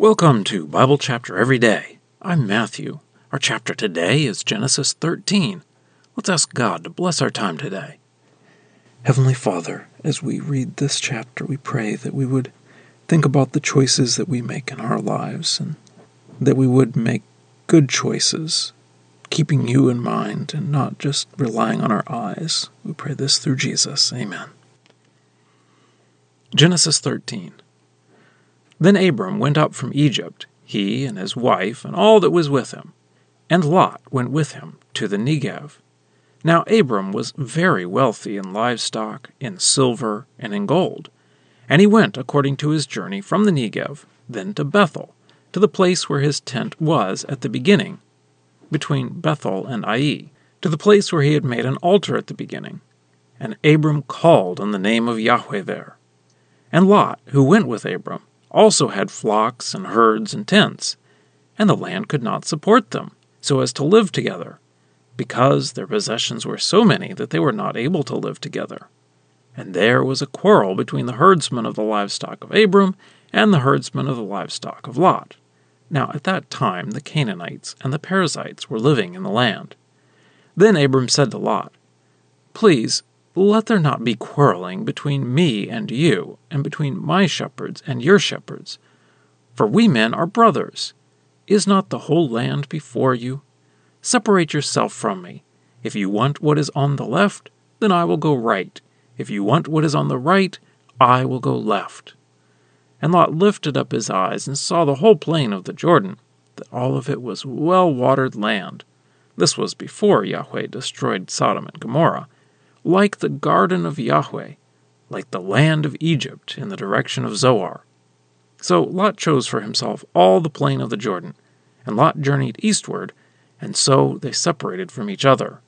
Welcome to Bible Chapter Every Day. I'm Matthew. Our chapter today is Genesis 13. Let's ask God to bless our time today. Heavenly Father, as we read this chapter, we pray that we would think about the choices that we make in our lives and that we would make good choices, keeping you in mind and not just relying on our eyes. We pray this through Jesus. Amen. Genesis 13. Then Abram went up from Egypt, he and his wife and all that was with him, and Lot went with him to the Negev. Now Abram was very wealthy in livestock, in silver, and in gold. And he went according to his journey from the Negev, then to Bethel, to the place where his tent was at the beginning, between Bethel and Ai, to the place where he had made an altar at the beginning. And Abram called on the name of Yahweh there. And Lot, who went with Abram, also had flocks and herds and tents, and the land could not support them, so as to live together, because their possessions were so many that they were not able to live together. And there was a quarrel between the herdsmen of the livestock of Abram and the herdsmen of the livestock of Lot. Now at that time the Canaanites and the Perizzites were living in the land. Then Abram said to Lot, Please let there not be quarreling between me and you, and between my shepherds and your shepherds. For we men are brothers. Is not the whole land before you? Separate yourself from me. If you want what is on the left, then I will go right. If you want what is on the right, I will go left. And Lot lifted up his eyes and saw the whole plain of the Jordan, that all of it was well watered land. This was before Yahweh destroyed Sodom and Gomorrah like the garden of Yahweh, like the land of Egypt in the direction of Zoar. So Lot chose for himself all the plain of the Jordan, and Lot journeyed eastward, and so they separated from each other.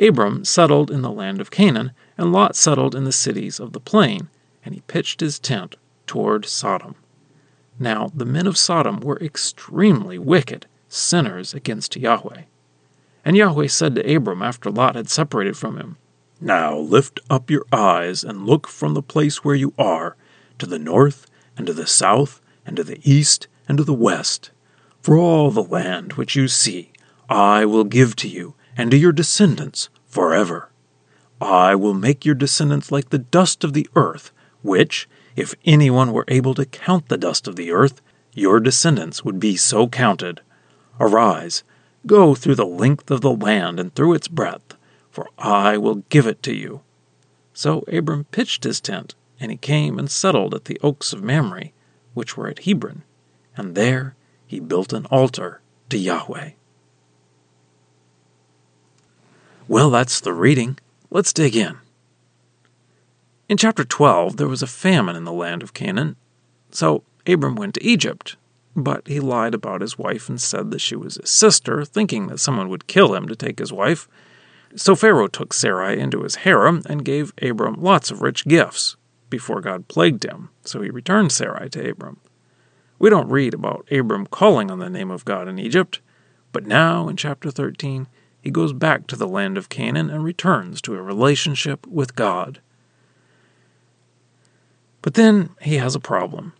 Abram settled in the land of Canaan, and Lot settled in the cities of the plain, and he pitched his tent toward Sodom. Now the men of Sodom were extremely wicked, sinners against Yahweh. And Yahweh said to Abram after Lot had separated from him, now lift up your eyes and look from the place where you are to the north and to the south and to the east and to the west. For all the land which you see I will give to you and to your descendants forever. I will make your descendants like the dust of the earth, which, if anyone were able to count the dust of the earth, your descendants would be so counted. Arise, go through the length of the land and through its breadth for I will give it to you. So Abram pitched his tent, and he came and settled at the oaks of Mamre, which were at Hebron, and there he built an altar to Yahweh. Well, that's the reading. Let's dig in. In chapter 12, there was a famine in the land of Canaan, so Abram went to Egypt. But he lied about his wife and said that she was his sister, thinking that someone would kill him to take his wife. So Pharaoh took Sarai into his harem and gave Abram lots of rich gifts before God plagued him, so he returned Sarai to Abram. We don't read about Abram calling on the name of God in Egypt, but now in chapter 13, he goes back to the land of Canaan and returns to a relationship with God. But then he has a problem.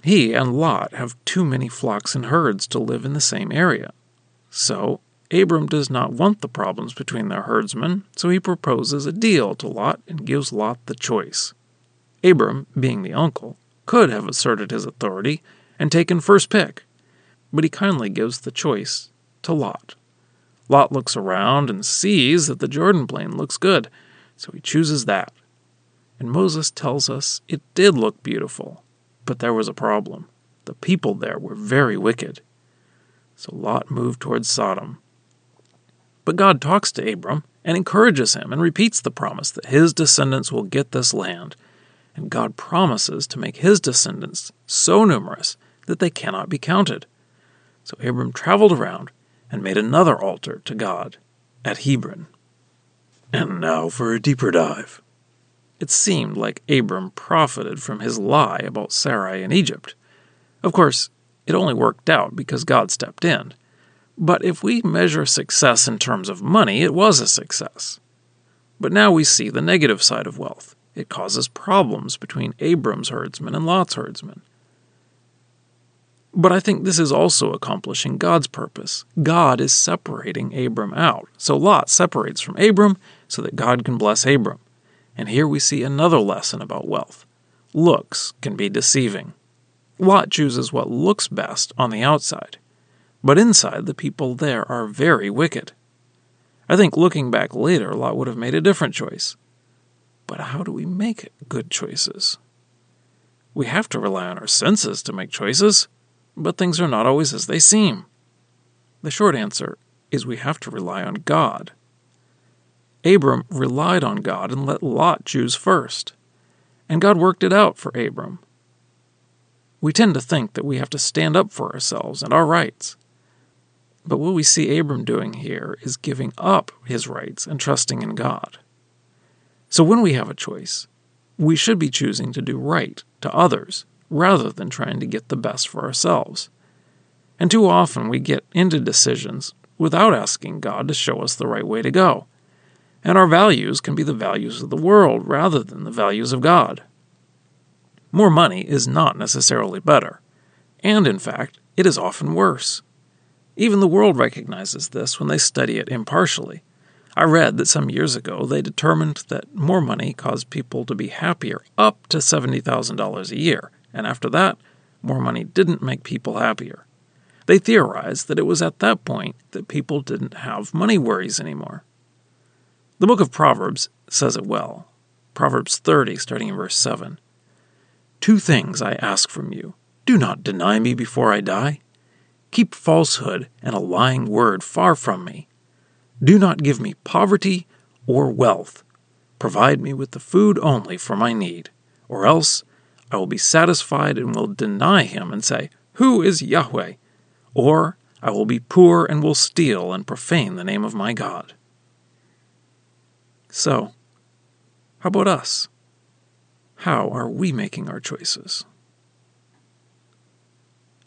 He and Lot have too many flocks and herds to live in the same area. So Abram does not want the problems between their herdsmen, so he proposes a deal to Lot and gives Lot the choice. Abram, being the uncle, could have asserted his authority and taken first pick, but he kindly gives the choice to Lot. Lot looks around and sees that the Jordan plain looks good, so he chooses that. And Moses tells us it did look beautiful, but there was a problem. The people there were very wicked. So Lot moved towards Sodom. But God talks to Abram and encourages him and repeats the promise that his descendants will get this land. And God promises to make his descendants so numerous that they cannot be counted. So Abram traveled around and made another altar to God at Hebron. And now for a deeper dive. It seemed like Abram profited from his lie about Sarai in Egypt. Of course, it only worked out because God stepped in. But if we measure success in terms of money, it was a success. But now we see the negative side of wealth. It causes problems between Abram's herdsmen and Lot's herdsmen. But I think this is also accomplishing God's purpose. God is separating Abram out. So Lot separates from Abram so that God can bless Abram. And here we see another lesson about wealth. Looks can be deceiving. Lot chooses what looks best on the outside, but inside the people there are very wicked. I think looking back later, Lot would have made a different choice. But how do we make good choices? We have to rely on our senses to make choices, but things are not always as they seem. The short answer is we have to rely on God. Abram relied on God and let Lot choose first, and God worked it out for Abram. We tend to think that we have to stand up for ourselves and our rights. But what we see Abram doing here is giving up his rights and trusting in God. So when we have a choice, we should be choosing to do right to others rather than trying to get the best for ourselves. And too often we get into decisions without asking God to show us the right way to go. And our values can be the values of the world rather than the values of God. More money is not necessarily better, and in fact, it is often worse. Even the world recognizes this when they study it impartially. I read that some years ago they determined that more money caused people to be happier up to $70,000 a year, and after that, more money didn't make people happier. They theorized that it was at that point that people didn't have money worries anymore. The book of Proverbs says it well. Proverbs 30, starting in verse 7. Two things I ask from you. Do not deny me before I die. Keep falsehood and a lying word far from me. Do not give me poverty or wealth. Provide me with the food only for my need, or else I will be satisfied and will deny him and say, Who is Yahweh? Or I will be poor and will steal and profane the name of my God. So, how about us? How are we making our choices?